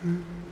嗯。